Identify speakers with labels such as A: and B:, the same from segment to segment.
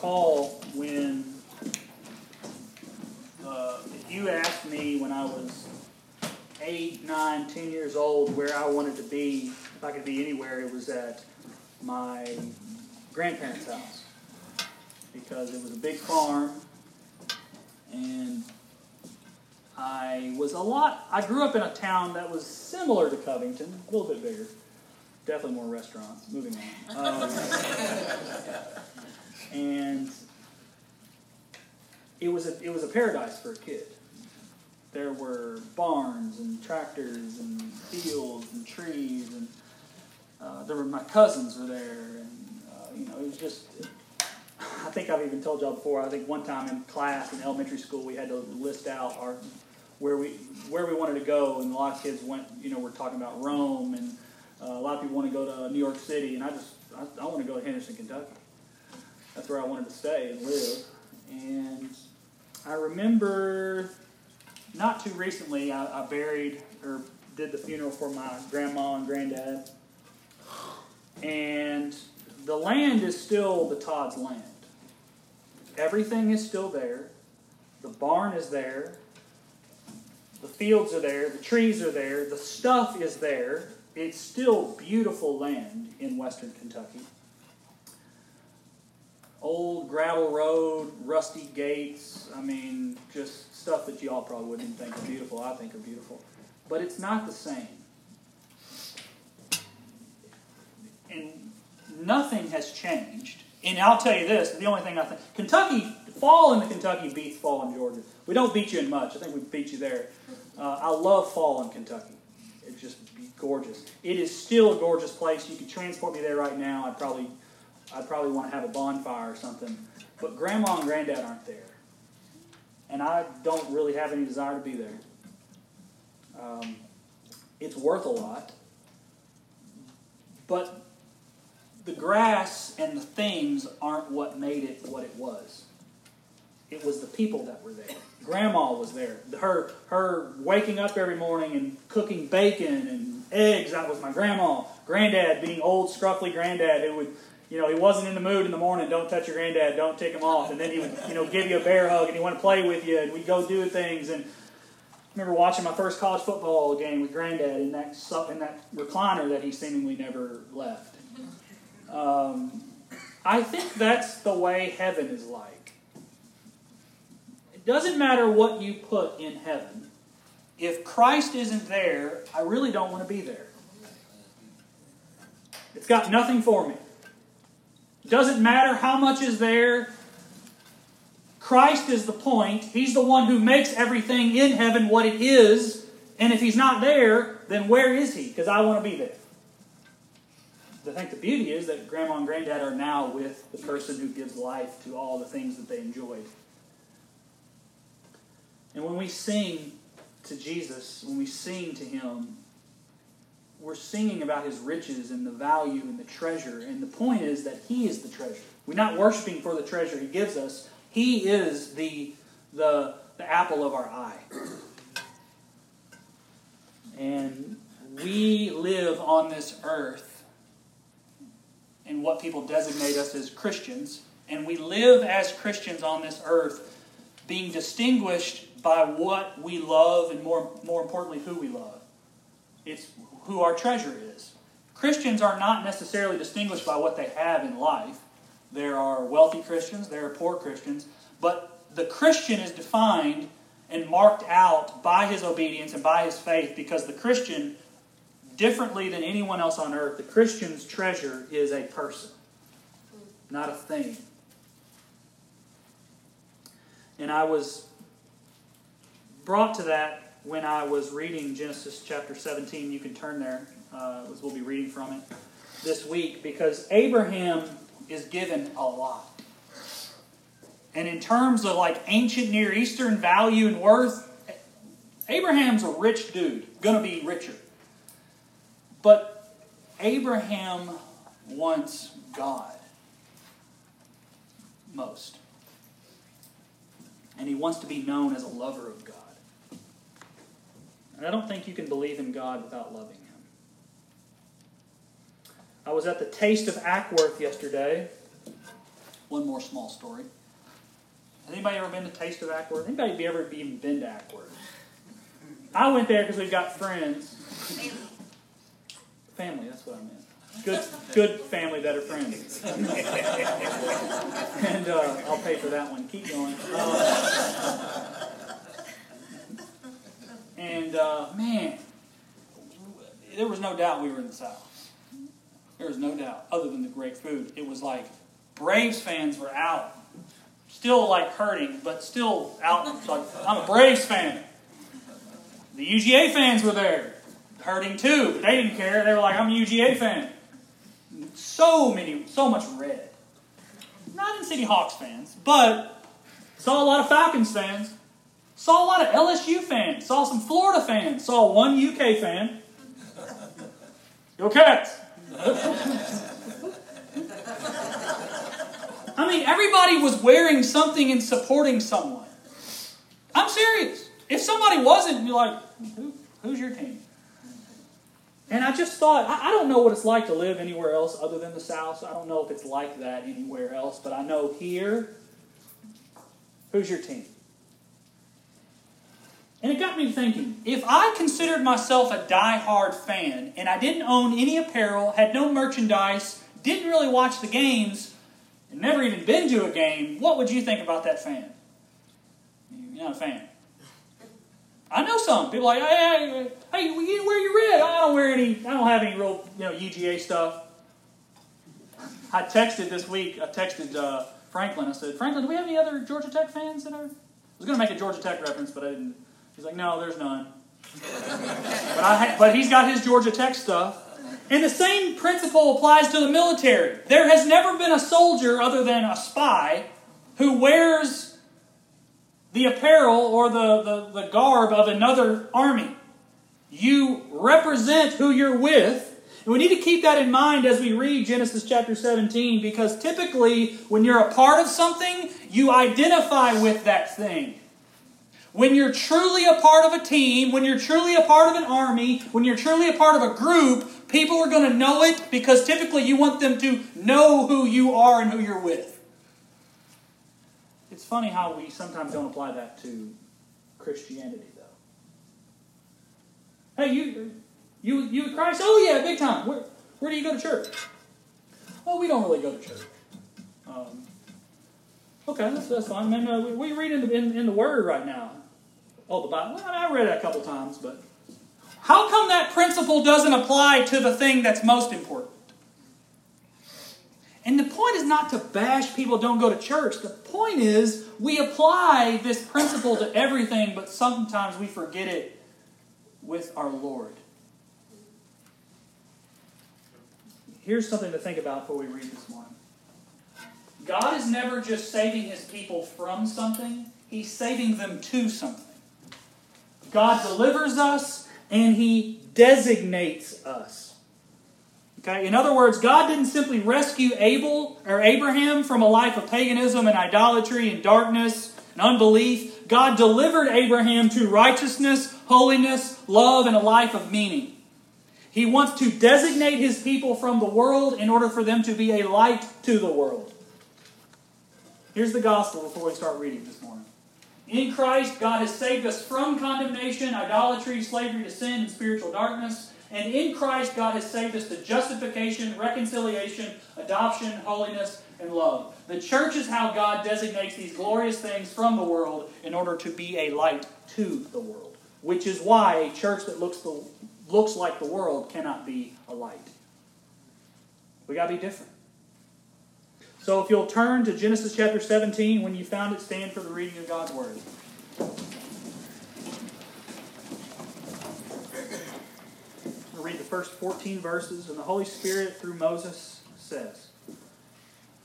A: recall when uh, if you asked me when I was eight, nine, ten years old where I wanted to be, if I could be anywhere, it was at my grandparents' house because it was a big farm and I was a lot. I grew up in a town that was similar to Covington, a little bit bigger, definitely more restaurants. Moving on, um, and it was a it was a paradise for a kid. There were barns and tractors and fields and trees and uh, there were my cousins were there and uh, you know it was just. I think I've even told y'all before. I think one time in class in elementary school we had to list out our where we where we wanted to go, and a lot of kids went. You know, we're talking about Rome, and uh, a lot of people want to go to New York City, and I just I, I want to go to Henderson, Kentucky. That's where I wanted to stay and live. And I remember not too recently, I, I buried or did the funeral for my grandma and granddad, and the land is still the Todd's land. Everything is still there. The barn is there. The fields are there, the trees are there, the stuff is there. It's still beautiful land in western Kentucky. Old gravel road, rusty gates, I mean, just stuff that y'all probably wouldn't even think are beautiful, I think are beautiful. But it's not the same. And nothing has changed. And I'll tell you this, the only thing I think Kentucky fall in the Kentucky beats fall in Georgia. We don't beat you in much. I think we beat you there. Uh, I love fall in Kentucky. Just gorgeous. It is still a gorgeous place. You could transport me there right now. I'd probably, I'd probably want to have a bonfire or something. But grandma and granddad aren't there, and I don't really have any desire to be there. Um, it's worth a lot, but the grass and the things aren't what made it what it was. It was the people that were there. Grandma was there. Her her waking up every morning and cooking bacon and eggs. That was my grandma. Granddad being old scruffy granddad who would you know, he wasn't in the mood in the morning. Don't touch your granddad. Don't take him off. And then he would, you know, give you a bear hug and he want to play with you. And we'd go do things. And I remember watching my first college football game with granddad in that in that recliner that he seemingly never left. Um, I think that's the way heaven is like. Doesn't matter what you put in heaven. If Christ isn't there, I really don't want to be there. It's got nothing for me. Doesn't matter how much is there. Christ is the point. He's the one who makes everything in heaven what it is. And if he's not there, then where is he? Because I want to be there. I think the beauty is that grandma and granddad are now with the person who gives life to all the things that they enjoyed. And when we sing to Jesus, when we sing to Him, we're singing about His riches and the value and the treasure. And the point is that He is the treasure. We're not worshiping for the treasure He gives us, He is the, the, the apple of our eye. And we live on this earth in what people designate us as Christians. And we live as Christians on this earth being distinguished by what we love and more, more importantly, who we love. It's who our treasure is. Christians are not necessarily distinguished by what they have in life. There are wealthy Christians, there are poor Christians, but the Christian is defined and marked out by his obedience and by his faith because the Christian, differently than anyone else on earth, the Christian's treasure is a person, not a thing. And I was brought to that when I was reading Genesis chapter 17. You can turn there, uh, we'll be reading from it this week, because Abraham is given a lot. And in terms of like ancient Near Eastern value and worth, Abraham's a rich dude, gonna be richer. But Abraham wants God most. And he wants to be known as a lover of God. And I don't think you can believe in God without loving Him. I was at the Taste of Acworth yesterday, one more small story. Has anybody ever been to Taste of Acworth? Anybody ever even been to Acworth? I went there because we've got friends. Family, that's what I meant. Good, good family better friends. and uh, I'll pay for that one. Keep going. Uh, and uh, man, there was no doubt we were in the South. There was no doubt, other than the great food. It was like Braves fans were out, still like hurting, but still out. Like, I'm a Braves fan. The UGA fans were there, hurting too, but they didn't care. They were like, I'm a UGA fan. So many, so much red. Not in City Hawks fans, but saw a lot of Falcons fans. Saw a lot of LSU fans. Saw some Florida fans. Saw one UK fan. Go Cats! I mean, everybody was wearing something and supporting someone. I'm serious. If somebody wasn't, you're like, Who, who's your team? And I just thought, I, I don't know what it's like to live anywhere else other than the South. So I don't know if it's like that anywhere else, but I know here, who's your team? And it got me thinking if I considered myself a die-hard fan and I didn't own any apparel, had no merchandise, didn't really watch the games, and never even been to a game, what would you think about that fan? You're not a fan. I know some people like, hey, hey, hey, you wear your red. I don't wear any. I don't have any real, you know, UGA stuff. I texted this week. I texted uh, Franklin. I said, Franklin, do we have any other Georgia Tech fans that are? I was going to make a Georgia Tech reference, but I didn't. He's like, no, there's none. but, I, but he's got his Georgia Tech stuff. And the same principle applies to the military. There has never been a soldier other than a spy who wears the apparel or the, the, the garb of another army. You represent who you're with. And we need to keep that in mind as we read Genesis chapter 17 because typically, when you're a part of something, you identify with that thing. When you're truly a part of a team, when you're truly a part of an army, when you're truly a part of a group, people are going to know it because typically you want them to know who you are and who you're with. It's funny how we sometimes don't apply that to Christianity, though. Hey, you, you, you with Christ? Oh yeah, big time. Where, where do you go to church? Oh, we don't really go to church. Um, okay, that's, that's fine. Man, uh, we, we read in the, in, in the Word right now. Oh, the Bible. Well, I read it a couple times, but how come that principle doesn't apply to the thing that's most important? And the point is not to bash people don't go to church. The point is we apply this principle to everything, but sometimes we forget it with our Lord. Here's something to think about before we read this morning. God is never just saving his people from something, he's saving them to something. God delivers us and He designates us. Okay? In other words, God didn't simply rescue Abel or Abraham from a life of paganism and idolatry and darkness and unbelief. God delivered Abraham to righteousness, holiness, love, and a life of meaning. He wants to designate his people from the world in order for them to be a light to the world. Here's the gospel before we start reading this morning. In Christ, God has saved us from condemnation, idolatry, slavery to sin, and spiritual darkness. And in Christ, God has saved us to justification, reconciliation, adoption, holiness, and love. The church is how God designates these glorious things from the world in order to be a light to the world. Which is why a church that looks, the, looks like the world cannot be a light. We got to be different. So if you'll turn to Genesis chapter 17, when you found it, stand for the reading of God's Word. I'll read the first 14 verses, and the Holy Spirit, through Moses, says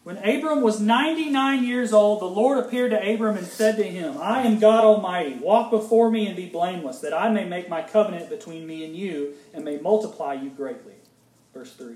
A: When Abram was 99 years old, the Lord appeared to Abram and said to him, I am God Almighty. Walk before me and be blameless, that I may make my covenant between me and you, and may multiply you greatly. Verse 3.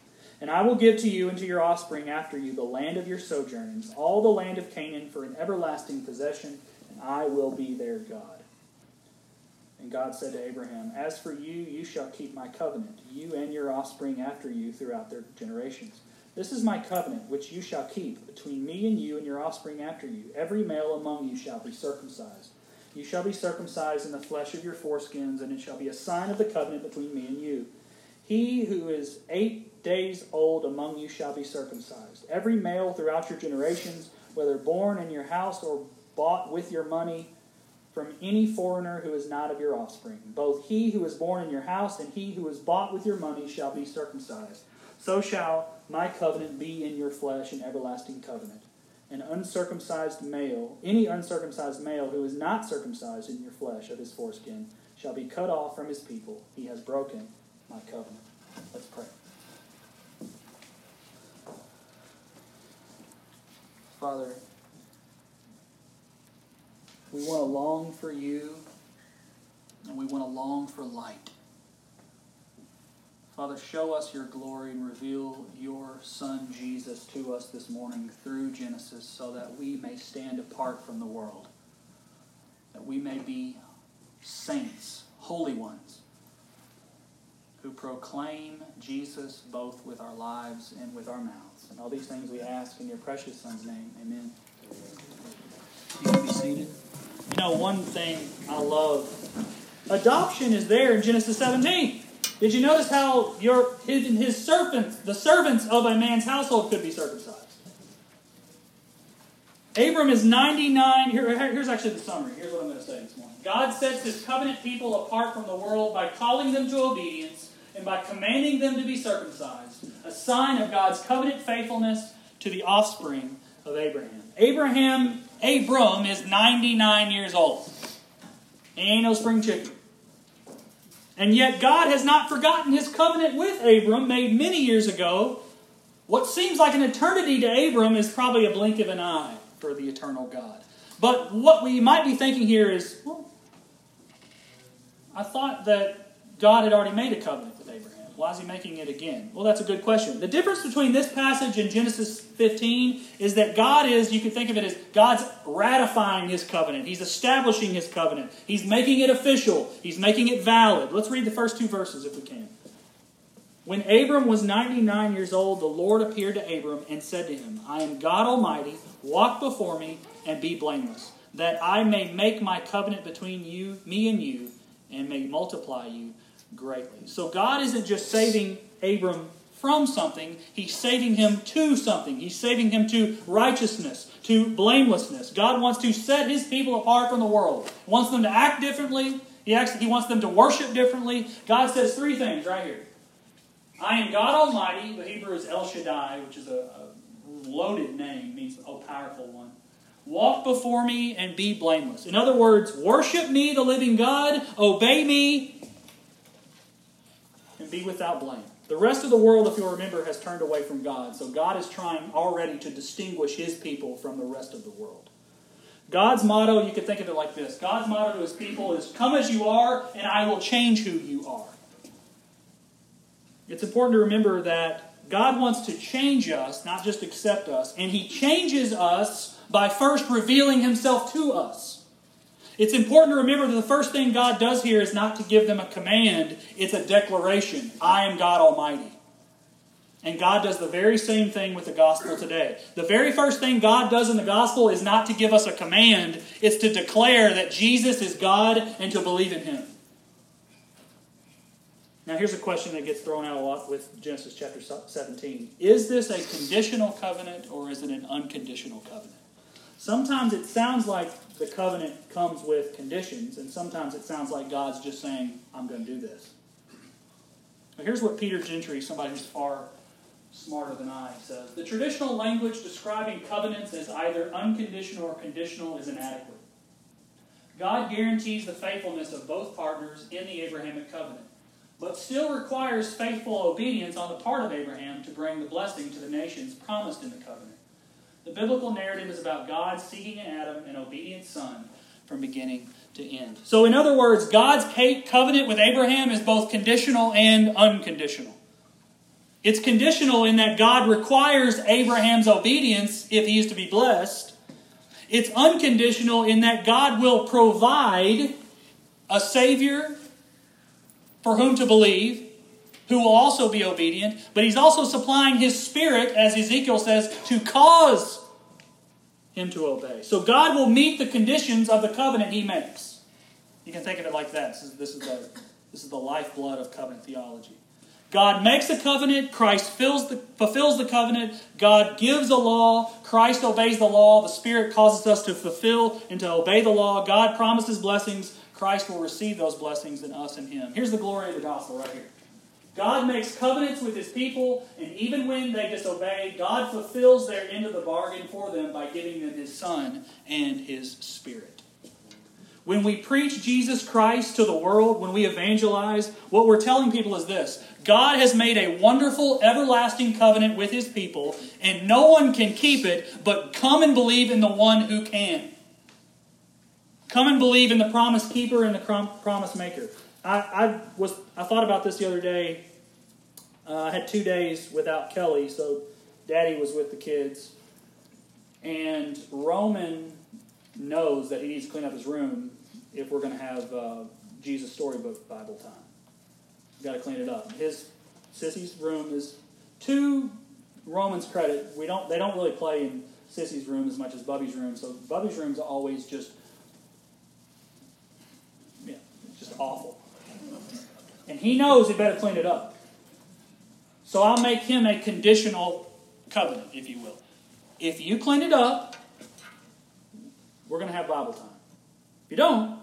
A: And I will give to you and to your offspring after you the land of your sojournings, all the land of Canaan for an everlasting possession, and I will be their God. And God said to Abraham, As for you, you shall keep my covenant, you and your offspring after you throughout their generations. This is my covenant which you shall keep between me and you and your offspring after you. Every male among you shall be circumcised. You shall be circumcised in the flesh of your foreskins, and it shall be a sign of the covenant between me and you. He who is eight days old among you shall be circumcised. Every male throughout your generations, whether born in your house or bought with your money from any foreigner who is not of your offspring. Both he who is born in your house and he who is bought with your money shall be circumcised. So shall my covenant be in your flesh, an everlasting covenant. An uncircumcised male, any uncircumcised male who is not circumcised in your flesh of his foreskin, shall be cut off from his people. He has broken my covenant. Let's pray. Father, we want to long for you, and we want to long for light. Father, show us your glory and reveal your Son Jesus to us this morning through Genesis so that we may stand apart from the world, that we may be saints, holy ones, who proclaim Jesus both with our lives and with our mouths. And all these things we ask in your precious Son's name. Amen. You can be seated. You know, one thing I love adoption is there in Genesis 17. Did you notice how your his, his servants, the servants of a man's household, could be circumcised? Abram is 99. Here, here's actually the summary. Here's what I'm going to say this morning. God sets his covenant people apart from the world by calling them to obedience and by commanding them to be circumcised, a sign of God's covenant faithfulness to the offspring of Abraham. Abraham, Abram, is 99 years old. He ain't no spring chicken. And yet God has not forgotten his covenant with Abram made many years ago. What seems like an eternity to Abram is probably a blink of an eye for the eternal God. But what we might be thinking here is, well, I thought that God had already made a covenant. Why is he making it again? Well, that's a good question. The difference between this passage and Genesis 15 is that God is, you can think of it as God's ratifying his covenant. He's establishing his covenant. He's making it official. He's making it valid. Let's read the first two verses if we can. When Abram was 99 years old, the Lord appeared to Abram and said to him, I am God Almighty. Walk before me and be blameless, that I may make my covenant between you, me and you, and may multiply you greatly. So God isn't just saving Abram from something, He's saving him to something. He's saving him to righteousness, to blamelessness. God wants to set His people apart from the world, he wants them to act differently. He, actually, he wants them to worship differently. God says three things right here. I am God Almighty. The Hebrew is El Shaddai, which is a, a loaded name, means a powerful one. Walk before me and be blameless. In other words, worship me, the living God, obey me, and be without blame. The rest of the world, if you'll remember, has turned away from God. So God is trying already to distinguish his people from the rest of the world. God's motto, you could think of it like this God's motto to his people is, Come as you are, and I will change who you are. It's important to remember that God wants to change us, not just accept us, and he changes us by first revealing himself to us. It's important to remember that the first thing God does here is not to give them a command, it's a declaration I am God Almighty. And God does the very same thing with the gospel today. The very first thing God does in the gospel is not to give us a command, it's to declare that Jesus is God and to believe in Him. Now, here's a question that gets thrown out a lot with Genesis chapter 17 Is this a conditional covenant or is it an unconditional covenant? Sometimes it sounds like the covenant comes with conditions, and sometimes it sounds like God's just saying, I'm going to do this. Here's what Peter Gentry, somebody who's far smarter than I, says The traditional language describing covenants as either unconditional or conditional is inadequate. God guarantees the faithfulness of both partners in the Abrahamic covenant, but still requires faithful obedience on the part of Abraham to bring the blessing to the nations promised in the covenant. The biblical narrative is about God seeking in Adam an obedient son from beginning to end. So, in other words, God's covenant with Abraham is both conditional and unconditional. It's conditional in that God requires Abraham's obedience if he is to be blessed. It's unconditional in that God will provide a Savior for whom to believe, who will also be obedient, but he's also supplying his Spirit, as Ezekiel says, to cause him to obey. So God will meet the conditions of the covenant he makes. You can think of it like that. This is, this is, the, this is the lifeblood of covenant theology. God makes a covenant, Christ the, fulfills the covenant, God gives a law, Christ obeys the law, the Spirit causes us to fulfill and to obey the law, God promises blessings, Christ will receive those blessings in us and Him. Here's the glory of the gospel right here. God makes covenants with his people, and even when they disobey, God fulfills their end of the bargain for them by giving them his Son and his Spirit. When we preach Jesus Christ to the world, when we evangelize, what we're telling people is this God has made a wonderful, everlasting covenant with his people, and no one can keep it, but come and believe in the one who can. Come and believe in the promise keeper and the promise maker. I, I was I thought about this the other day. Uh, I had two days without Kelly, so Daddy was with the kids, and Roman knows that he needs to clean up his room if we're going to have uh, Jesus Storybook Bible time. Got to clean it up. His Sissy's room is to Roman's credit. We don't they don't really play in Sissy's room as much as Bubby's room, so Bubby's room's always just yeah, just awful and he knows he better clean it up. So I'll make him a conditional covenant, if you will. If you clean it up, we're going to have Bible time. If you don't,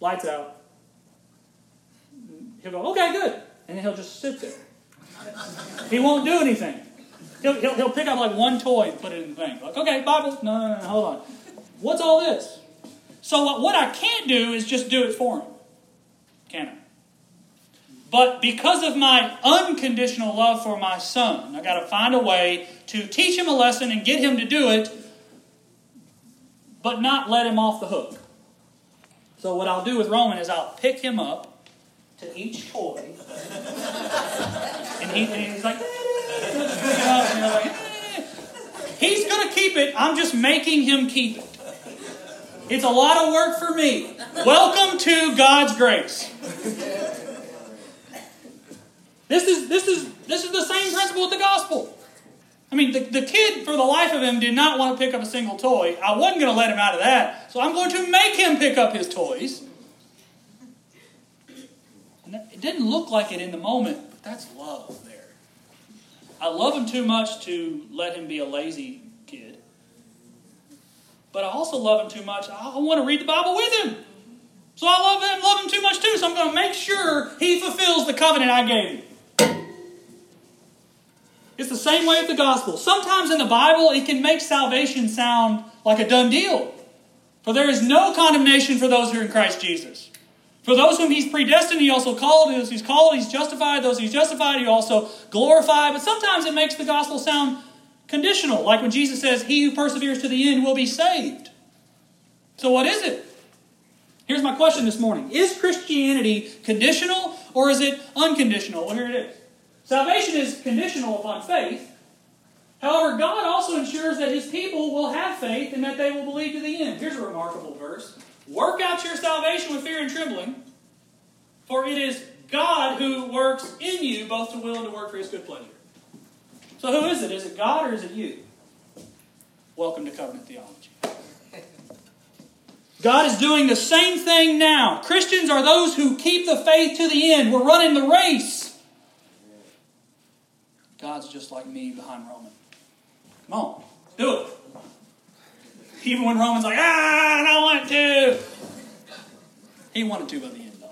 A: lights out. He'll go, okay, good. And then he'll just sit there. he won't do anything. He'll, he'll, he'll pick up like one toy and put it in the thing. Like, okay, Bible. No, no, no, hold on. What's all this? So what, what I can't do is just do it for him. Can I? But because of my unconditional love for my son, I got to find a way to teach him a lesson and get him to do it, but not let him off the hook. So, what I'll do with Roman is I'll pick him up to each toy, and, he, and he's like, he's going to keep it. I'm just making him keep it. It's a lot of work for me. Welcome to God's grace. This is, this is, this is the same principle with the gospel. I mean, the, the kid, for the life of him, did not want to pick up a single toy. I wasn't going to let him out of that, so I'm going to make him pick up his toys. And it didn't look like it in the moment, but that's love there. I love him too much to let him be a lazy kid. But I also love him too much. I want to read the Bible with him. So I love him, love him too much too. So I'm going to make sure he fulfills the covenant I gave him. It's the same way with the gospel. Sometimes in the Bible, it can make salvation sound like a done deal. For there is no condemnation for those who are in Christ Jesus. For those whom he's predestined, he also called. Those he's called, he's justified. Those he's justified, he also glorified. But sometimes it makes the gospel sound conditional, like when Jesus says, He who perseveres to the end will be saved. So, what is it? Here's my question this morning Is Christianity conditional or is it unconditional? Well, here it is. Salvation is conditional upon faith. However, God also ensures that His people will have faith and that they will believe to the end. Here's a remarkable verse Work out your salvation with fear and trembling, for it is God who works in you both to will and to work for His good pleasure. So, who is it? Is it God or is it you? Welcome to covenant theology. God is doing the same thing now. Christians are those who keep the faith to the end. We're running the race. God's just like me behind Roman. Come on, do it. Even when Roman's like, ah, I don't want to. He wanted to by the end, though.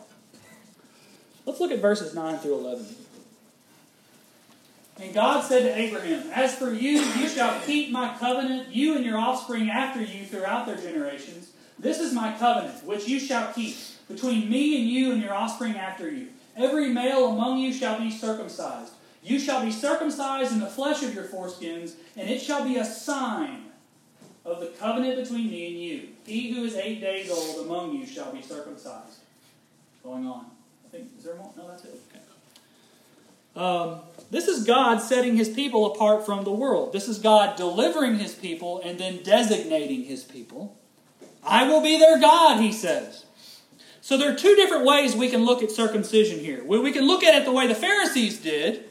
A: Let's look at verses 9 through 11. And God said to Abraham, As for you, you shall keep my covenant, you and your offspring after you throughout their generations. This is my covenant, which you shall keep between me and you and your offspring after you. Every male among you shall be circumcised. You shall be circumcised in the flesh of your foreskins, and it shall be a sign of the covenant between me and you. He who is eight days old among you shall be circumcised. Going on. I think, is there more? No, that's it. Okay. Um, this is God setting his people apart from the world. This is God delivering his people and then designating his people. I will be their God, he says. So there are two different ways we can look at circumcision here. We can look at it the way the Pharisees did,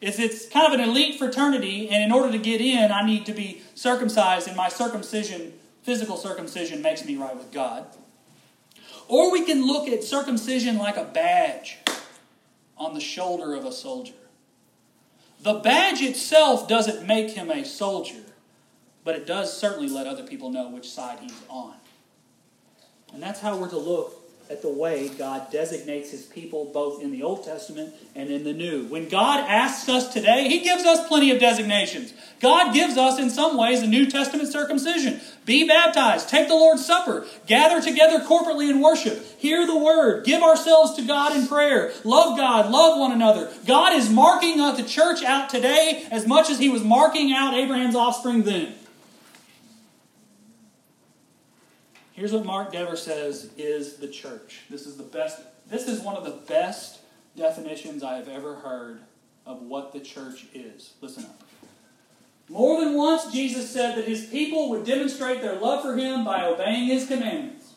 A: is it's kind of an elite fraternity, and in order to get in, I need to be circumcised, and my circumcision, physical circumcision, makes me right with God. Or we can look at circumcision like a badge on the shoulder of a soldier. The badge itself doesn't make him a soldier, but it does certainly let other people know which side he's on. And that's how we're to look at the way God designates his people both in the Old Testament and in the New. When God asks us today, he gives us plenty of designations. God gives us, in some ways, a New Testament circumcision. Be baptized, take the Lord's Supper, gather together corporately in worship, hear the word, give ourselves to God in prayer, love God, love one another. God is marking the church out today as much as he was marking out Abraham's offspring then. Here's what Mark Dever says is the church. This is the best this is one of the best definitions I have ever heard of what the church is. Listen up. More than once Jesus said that his people would demonstrate their love for him by obeying his commandments.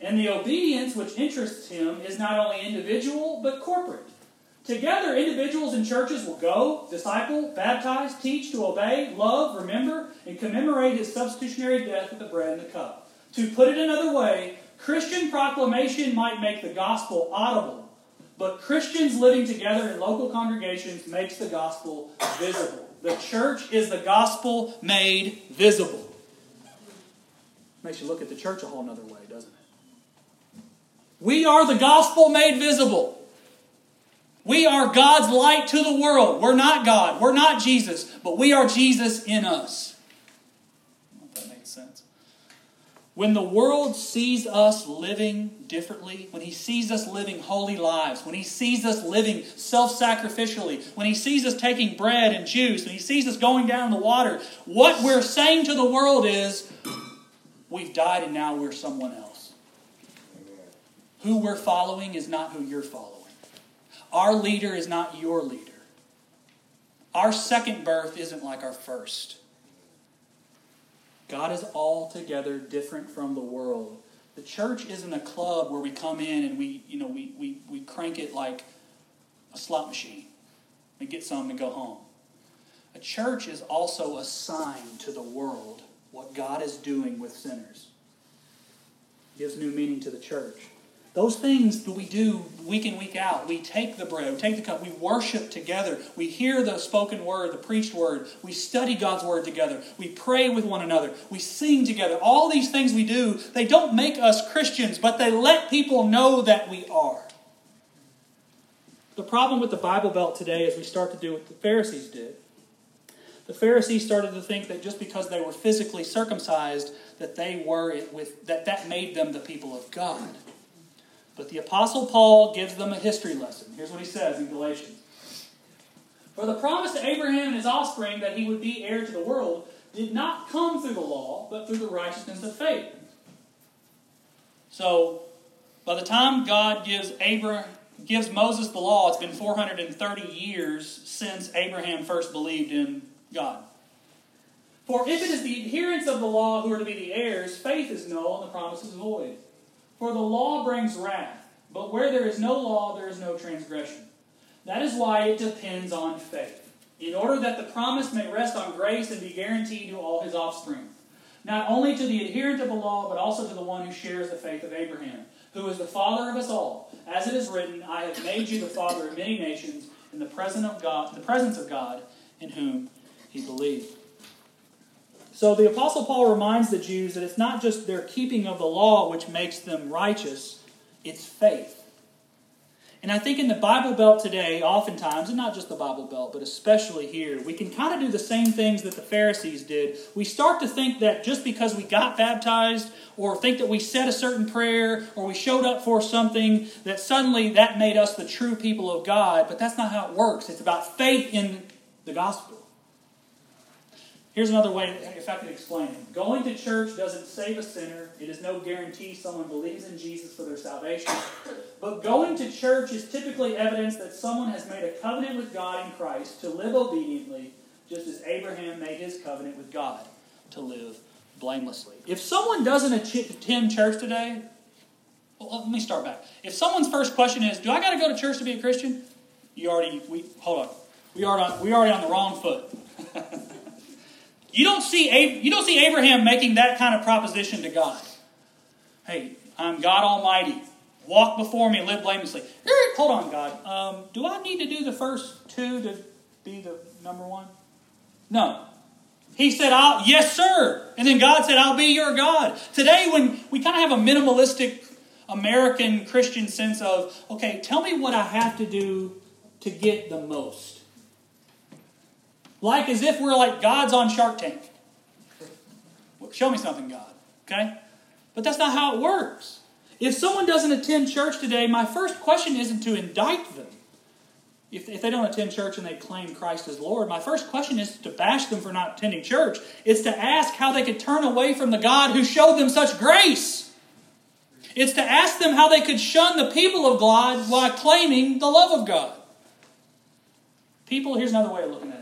A: And the obedience which interests him is not only individual but corporate. Together, individuals and churches will go, disciple, baptize, teach, to obey, love, remember, and commemorate his substitutionary death with the bread and the cup. To put it another way, Christian proclamation might make the gospel audible, but Christians living together in local congregations makes the gospel visible. The church is the gospel made visible. Makes you look at the church a whole other way, doesn't it? We are the gospel made visible. We are God's light to the world. We're not God. We're not Jesus, but we are Jesus in us. When the world sees us living differently, when he sees us living holy lives, when he sees us living self sacrificially, when he sees us taking bread and juice, when he sees us going down the water, what we're saying to the world is, we've died and now we're someone else. Who we're following is not who you're following. Our leader is not your leader. Our second birth isn't like our first. God is altogether different from the world. The church isn't a club where we come in and we, you know, we, we, we crank it like a slot machine and get some and go home. A church is also a sign to the world what God is doing with sinners. It gives new meaning to the church. Those things that we do week in, week out. We take the bread, we take the cup, we worship together. We hear the spoken word, the preached word. We study God's word together. We pray with one another. We sing together. All these things we do, they don't make us Christians, but they let people know that we are. The problem with the Bible Belt today is we start to do what the Pharisees did. The Pharisees started to think that just because they were physically circumcised, that they were with that that made them the people of God. But the Apostle Paul gives them a history lesson. Here's what he says in Galatians For the promise to Abraham and his offspring that he would be heir to the world did not come through the law, but through the righteousness of faith. So, by the time God gives Abraham gives Moses the law, it's been 430 years since Abraham first believed in God. For if it is the adherents of the law who are to be the heirs, faith is null and the promise is void. For the law brings wrath, but where there is no law, there is no transgression. That is why it depends on faith, in order that the promise may rest on grace and be guaranteed to all his offspring. Not only to the adherent of the law, but also to the one who shares the faith of Abraham, who is the father of us all. As it is written, I have made you the father of many nations in the presence of God, the presence of God in whom he believed. So the Apostle Paul reminds the Jews that it's not just their keeping of the law which makes them righteous, it's faith. And I think in the Bible Belt today, oftentimes, and not just the Bible Belt, but especially here, we can kind of do the same things that the Pharisees did. We start to think that just because we got baptized, or think that we said a certain prayer, or we showed up for something, that suddenly that made us the true people of God. But that's not how it works. It's about faith in the gospel. Here's another way, if I could explain it. Going to church doesn't save a sinner. It is no guarantee someone believes in Jesus for their salvation. But going to church is typically evidence that someone has made a covenant with God in Christ to live obediently, just as Abraham made his covenant with God to live blamelessly. If someone doesn't attend church today, well, let me start back. If someone's first question is, "Do I got to go to church to be a Christian?" You already we hold on. We are on we already on the wrong foot. you don't see you don't see Abraham making that kind of proposition to God. Hey, I'm God Almighty. Walk before me, live blamelessly. Hold on, God. Um, do I need to do the first two to be the number one? No. He said, I'll, Yes, sir. And then God said, I'll be your God. Today, when we kind of have a minimalistic American Christian sense of, okay, tell me what I have to do to get the most. Like as if we're like God's on Shark Tank. Show me something, God. Okay? But that's not how it works. If someone doesn't attend church today, my first question isn't to indict them. If, if they don't attend church and they claim Christ as Lord, my first question is to bash them for not attending church. It's to ask how they could turn away from the God who showed them such grace. It's to ask them how they could shun the people of God while claiming the love of God. People, here's another way of looking at it.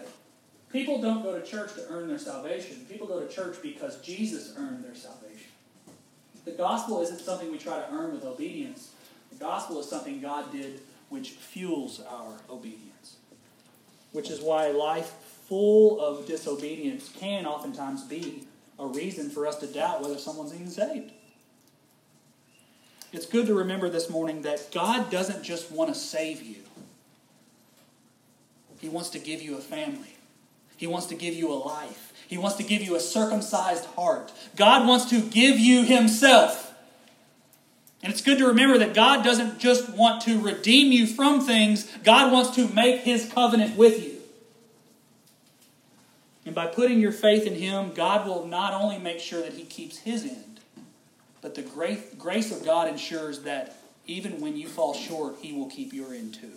A: People don't go to church to earn their salvation. People go to church because Jesus earned their salvation. The gospel isn't something we try to earn with obedience. The gospel is something God did which fuels our obedience. Which is why life full of disobedience can oftentimes be a reason for us to doubt whether someone's even saved. It's good to remember this morning that God doesn't just want to save you, He wants to give you a family, He wants to give you a life, He wants to give you a circumcised heart. God wants to give you Himself. And it's good to remember that God doesn't just want to redeem you from things, God wants to make His covenant with you. And by putting your faith in Him, God will not only make sure that He keeps His end, but the grace of God ensures that even when you fall short, He will keep your end too.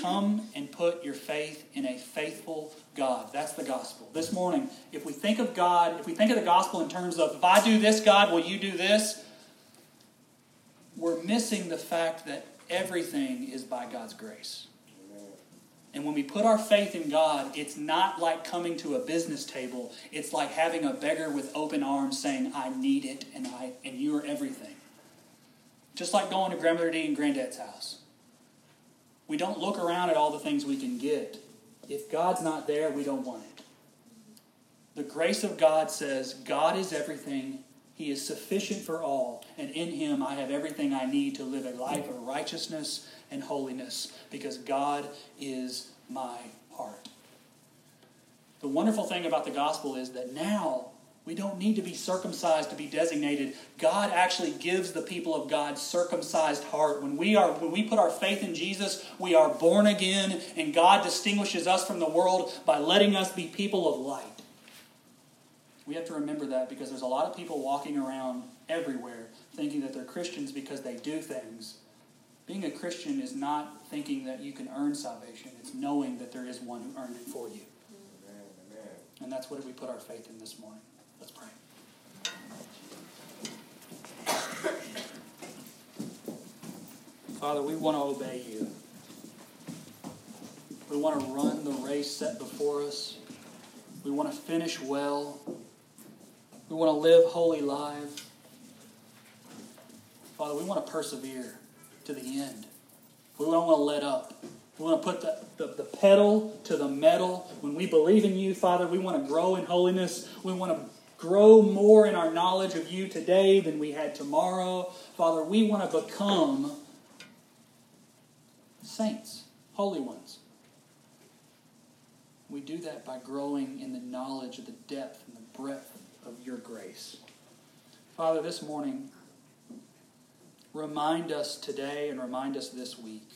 A: Come and put your faith in a faithful God. That's the gospel. This morning, if we think of God, if we think of the gospel in terms of, if I do this, God, will you do this? we're missing the fact that everything is by God's grace. And when we put our faith in God, it's not like coming to a business table. It's like having a beggar with open arms saying, I need it and I and you are everything. Just like going to Grandmother D and Granddad's house. We don't look around at all the things we can get. If God's not there, we don't want it. The grace of God says, God is everything he is sufficient for all, and in him I have everything I need to live a life of righteousness and holiness because God is my heart. The wonderful thing about the gospel is that now we don't need to be circumcised to be designated. God actually gives the people of God circumcised heart. When we are when we put our faith in Jesus, we are born again and God distinguishes us from the world by letting us be people of light. We have to remember that because there's a lot of people walking around everywhere thinking that they're Christians because they do things. Being a Christian is not thinking that you can earn salvation, it's knowing that there is one who earned it for you. Amen. And that's what we put our faith in this morning. Let's pray. Father, we want to obey you. We want to run the race set before us. We want to finish well. We want to live holy lives. Father, we want to persevere to the end. We don't want to let up. We want to put the, the, the, pedal to the metal. When we believe in you, Father, we want to grow in holiness. We want to grow more in our knowledge of you today than we had tomorrow. Father, we want to become saints, holy ones. We do that by growing in the knowledge of the depth and the breadth of your grace. Father, this morning, remind us today and remind us this week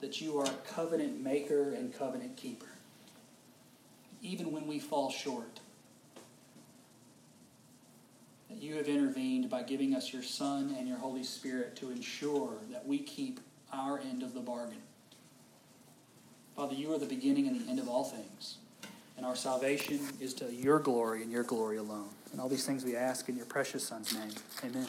A: that you are a covenant maker and covenant keeper. Even when we fall short, that you have intervened by giving us your Son and your Holy Spirit to ensure that we keep our end of the bargain. Father, you are the beginning and the end of all things. And our salvation is to your glory and your glory alone. And all these things we ask in your precious Son's name. Amen.